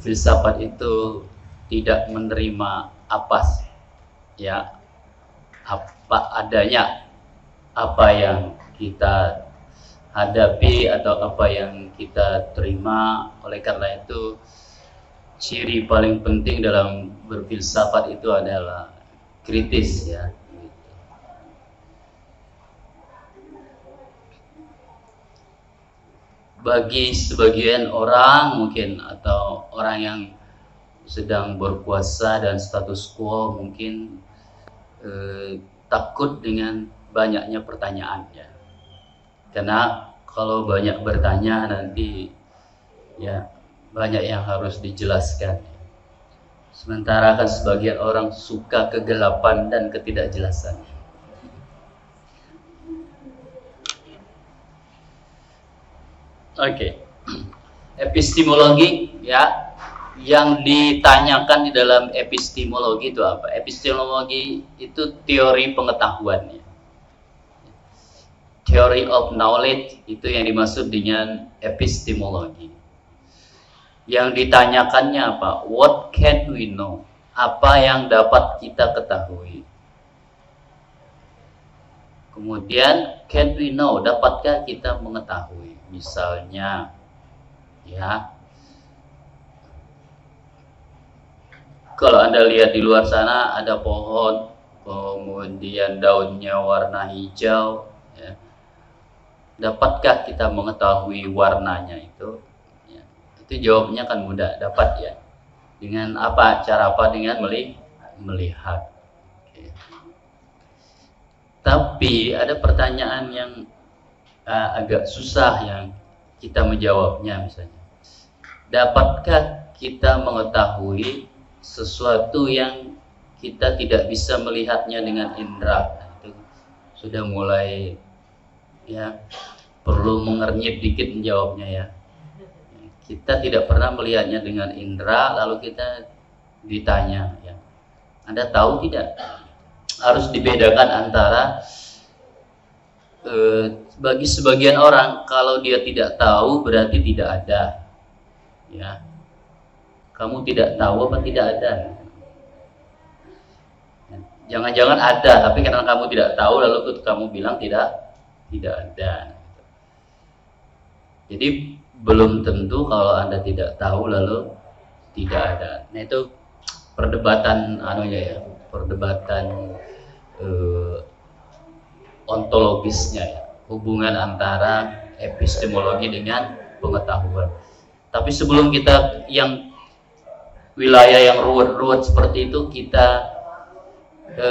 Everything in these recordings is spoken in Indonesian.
filsafat itu tidak menerima apa ya apa adanya apa yang kita hadapi atau apa yang kita terima. Oleh karena itu ciri paling penting dalam berfilsafat itu adalah kritis ya bagi sebagian orang mungkin atau orang yang sedang berpuasa dan status quo mungkin eh, takut dengan banyaknya pertanyaan ya karena kalau banyak bertanya nanti ya banyak yang harus dijelaskan. Sementara kan sebagian orang suka kegelapan dan ketidakjelasan Okay. Epistemologi ya yang ditanyakan di dalam epistemologi itu apa? Epistemologi itu teori pengetahuan ya. Theory of knowledge itu yang dimaksud dengan epistemologi. Yang ditanyakannya apa? What can we know? Apa yang dapat kita ketahui? Kemudian can we know? Dapatkah kita mengetahui? misalnya ya kalau anda lihat di luar sana ada pohon kemudian daunnya warna hijau ya. dapatkah kita mengetahui warnanya itu ya. itu jawabnya kan mudah dapat ya dengan apa cara apa dengan melihat Oke. Tapi ada pertanyaan yang uh, agak susah yang kita menjawabnya misalnya. Dapatkah kita mengetahui sesuatu yang kita tidak bisa melihatnya dengan indera? Itu sudah mulai ya perlu mengernyit dikit menjawabnya ya. Kita tidak pernah melihatnya dengan indera, lalu kita ditanya ya. Anda tahu tidak? Harus dibedakan antara eh, bagi sebagian orang kalau dia tidak tahu berarti tidak ada. Ya. Kamu tidak tahu apa tidak ada. Jangan-jangan ada tapi karena kamu tidak tahu lalu kamu bilang tidak tidak ada. Jadi belum tentu kalau anda tidak tahu lalu tidak ada. Nah itu perdebatan anunya ya perdebatan eh, ontologisnya ya hubungan antara epistemologi dengan pengetahuan. Tapi sebelum kita yang wilayah yang ruwet-ruwet seperti itu kita e,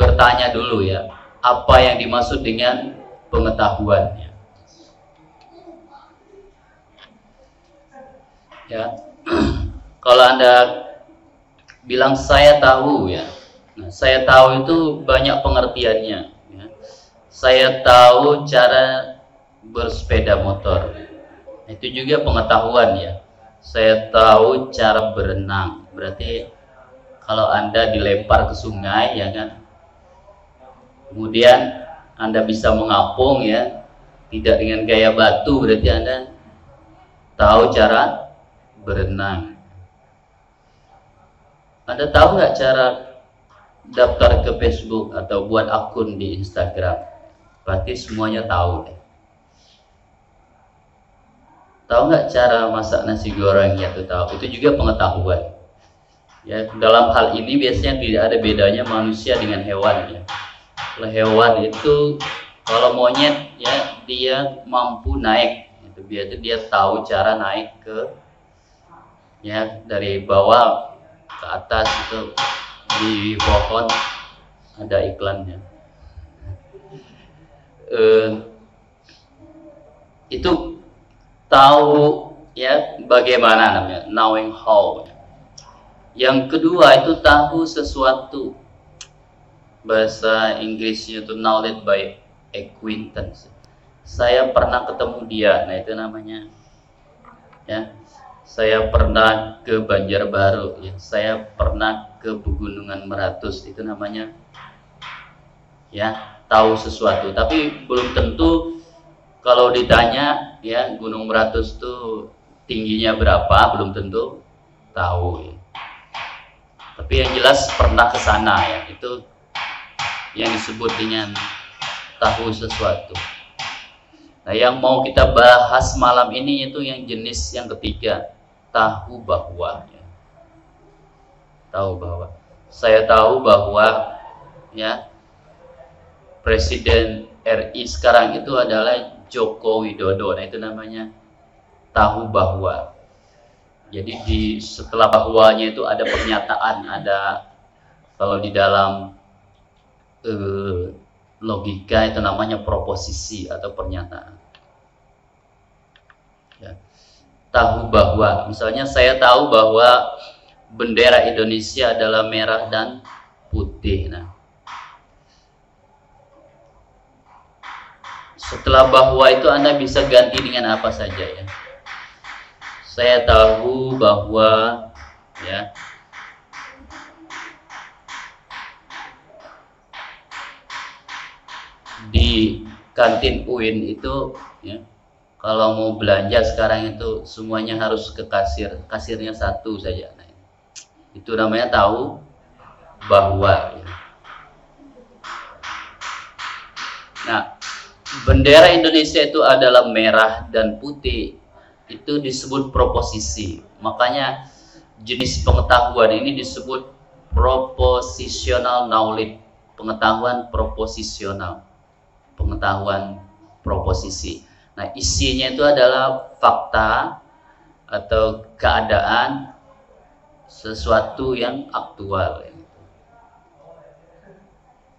bertanya dulu ya, apa yang dimaksud dengan pengetahuan ya. Ya. Kalau Anda bilang saya tahu ya. Nah, saya tahu itu banyak pengertiannya saya tahu cara bersepeda motor. Itu juga pengetahuan ya. Saya tahu cara berenang. Berarti kalau Anda dilempar ke sungai ya kan. Kemudian Anda bisa mengapung ya. Tidak dengan gaya batu berarti Anda tahu cara berenang. Anda tahu nggak cara daftar ke Facebook atau buat akun di Instagram? Berarti semuanya tahu deh. Tahu nggak cara masak nasi goreng ya tuh tahu. Itu juga pengetahuan. Ya, dalam hal ini biasanya tidak ada bedanya manusia dengan hewan ya. Kalau hewan itu kalau monyet ya dia mampu naik itu biasanya dia tahu cara naik ke ya dari bawah ke atas itu di pohon ada iklannya. Eh, itu tahu ya bagaimana namanya knowing how. Yang kedua itu tahu sesuatu. Bahasa Inggrisnya itu knowledge by acquaintance. Saya pernah ketemu dia nah itu namanya ya saya pernah ke Banjarbaru ya. Saya pernah ke Pegunungan Meratus itu namanya. Ya tahu sesuatu. Tapi belum tentu kalau ditanya ya Gunung Meratus itu tingginya berapa belum tentu tahu ya. Tapi yang jelas pernah ke sana ya, itu yang disebut dengan tahu sesuatu. Nah, yang mau kita bahas malam ini itu yang jenis yang ketiga, tahu bahwa ya. Tahu bahwa saya tahu bahwa ya Presiden RI sekarang itu adalah Joko Widodo. Nah, itu namanya tahu bahwa jadi di setelah bahwanya itu ada pernyataan, ada kalau di dalam eh, logika itu namanya proposisi atau pernyataan. Ya. Tahu bahwa, misalnya saya tahu bahwa bendera Indonesia adalah merah dan putih. Nah, setelah bahwa itu Anda bisa ganti dengan apa saja ya saya tahu bahwa ya di kantin UIN itu ya kalau mau belanja sekarang itu semuanya harus ke kasir kasirnya satu saja nah, itu namanya tahu bahwa ya. nah bendera Indonesia itu adalah merah dan putih itu disebut proposisi. Makanya jenis pengetahuan ini disebut propositional knowledge, pengetahuan proposisional, pengetahuan proposisi. Nah, isinya itu adalah fakta atau keadaan sesuatu yang aktual.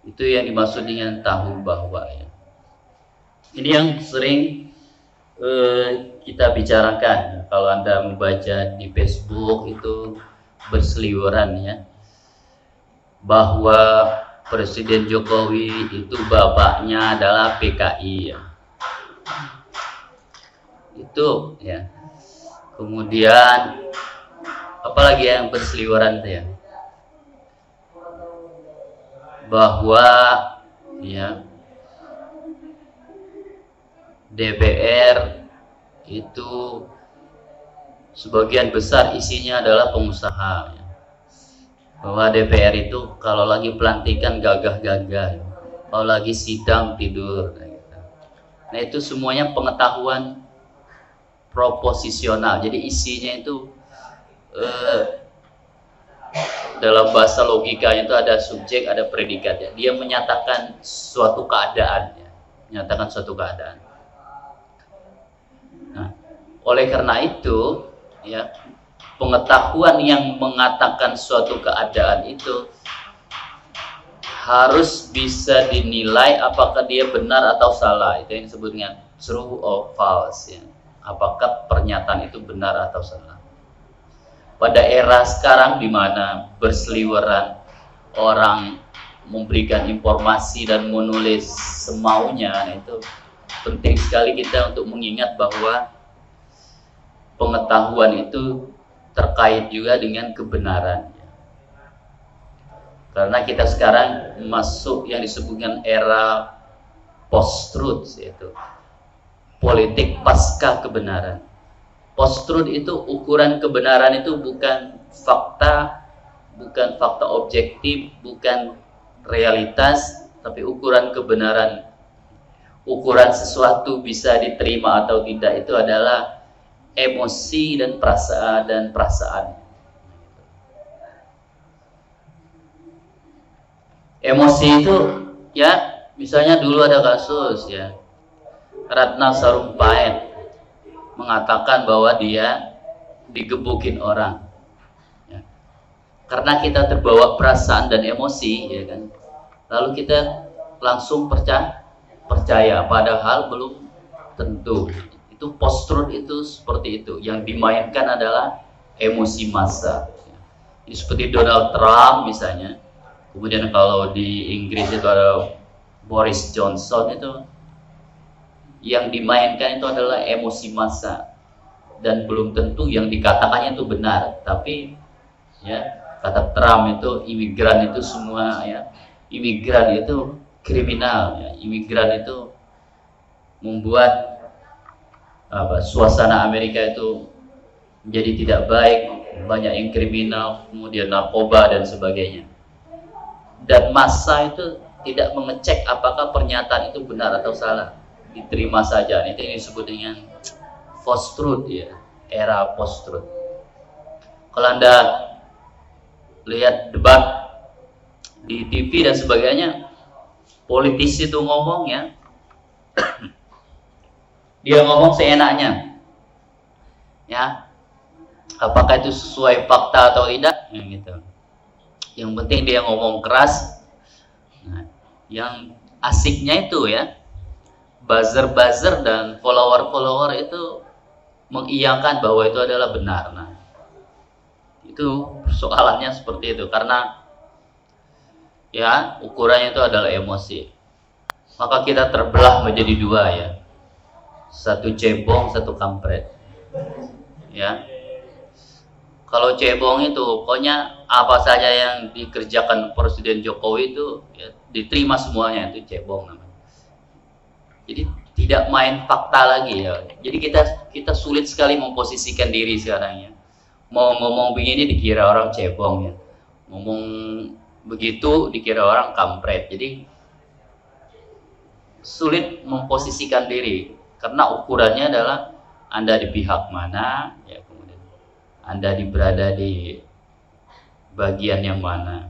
Itu yang dimaksud dengan tahu bahwa ya. Ini yang sering eh, kita bicarakan. Kalau Anda membaca di Facebook itu berseliweran ya. Bahwa Presiden Jokowi itu bapaknya adalah PKI ya. Itu ya. Kemudian apalagi yang berseliweran ya. Bahwa ya DPR itu sebagian besar isinya adalah pengusaha ya. bahwa DPR itu kalau lagi pelantikan gagah-gagah ya. kalau lagi sidang tidur gitu. nah itu semuanya pengetahuan proposisional jadi isinya itu eh, dalam bahasa logikanya itu ada subjek ada predikat ya. dia menyatakan suatu keadaan ya. menyatakan suatu keadaan oleh karena itu, ya, pengetahuan yang mengatakan suatu keadaan itu harus bisa dinilai apakah dia benar atau salah. Itu yang disebut dengan true or false ya. Apakah pernyataan itu benar atau salah. Pada era sekarang di mana berseliweran orang memberikan informasi dan menulis semaunya nah itu penting sekali kita untuk mengingat bahwa pengetahuan itu terkait juga dengan kebenaran. Karena kita sekarang masuk yang disebutkan era post-truth yaitu politik pasca kebenaran. Post-truth itu ukuran kebenaran itu bukan fakta, bukan fakta objektif, bukan realitas, tapi ukuran kebenaran. Ukuran sesuatu bisa diterima atau tidak itu adalah emosi dan perasaan dan perasaan. Emosi itu ya misalnya dulu ada kasus ya Ratna Sarumpait mengatakan bahwa dia digebukin orang. Ya. karena kita terbawa perasaan dan emosi ya kan? Lalu kita langsung percaya percaya padahal belum tentu. Itu post-truth itu seperti itu. Yang dimainkan adalah emosi massa. Ini seperti Donald Trump misalnya. Kemudian kalau di Inggris itu ada Boris Johnson itu yang dimainkan itu adalah emosi massa. Dan belum tentu yang dikatakannya itu benar. Tapi ya kata Trump itu imigran itu semua ya. Imigran itu kriminal ya. Imigran itu membuat apa suasana Amerika itu menjadi tidak baik banyak yang kriminal, kemudian narkoba dan sebagainya. Dan masa itu tidak mengecek apakah pernyataan itu benar atau salah, diterima saja. Itu yang disebut dengan post truth ya, era post truth. Kalau anda lihat debat di TV dan sebagainya, politisi itu ngomong ya, dia ngomong seenaknya, ya. Apakah itu sesuai fakta atau tidak? Ya, gitu. Yang penting dia ngomong keras. Nah, yang asiknya itu ya buzzer-buzzer dan follower-follower itu mengiyakan bahwa itu adalah benar. Nah itu soalannya seperti itu. Karena ya ukurannya itu adalah emosi. Maka kita terbelah menjadi dua ya. Satu cebong satu kampret. Ya. Kalau cebong itu pokoknya apa saja yang dikerjakan Presiden Jokowi itu ya, diterima semuanya itu cebong namanya. Jadi tidak main fakta lagi ya. Jadi kita kita sulit sekali memposisikan diri sekarang ya. Mau ngomong begini dikira orang cebong ya. Ngomong begitu dikira orang kampret. Jadi sulit memposisikan diri karena ukurannya adalah Anda di pihak mana ya anda berada di bagian yang mana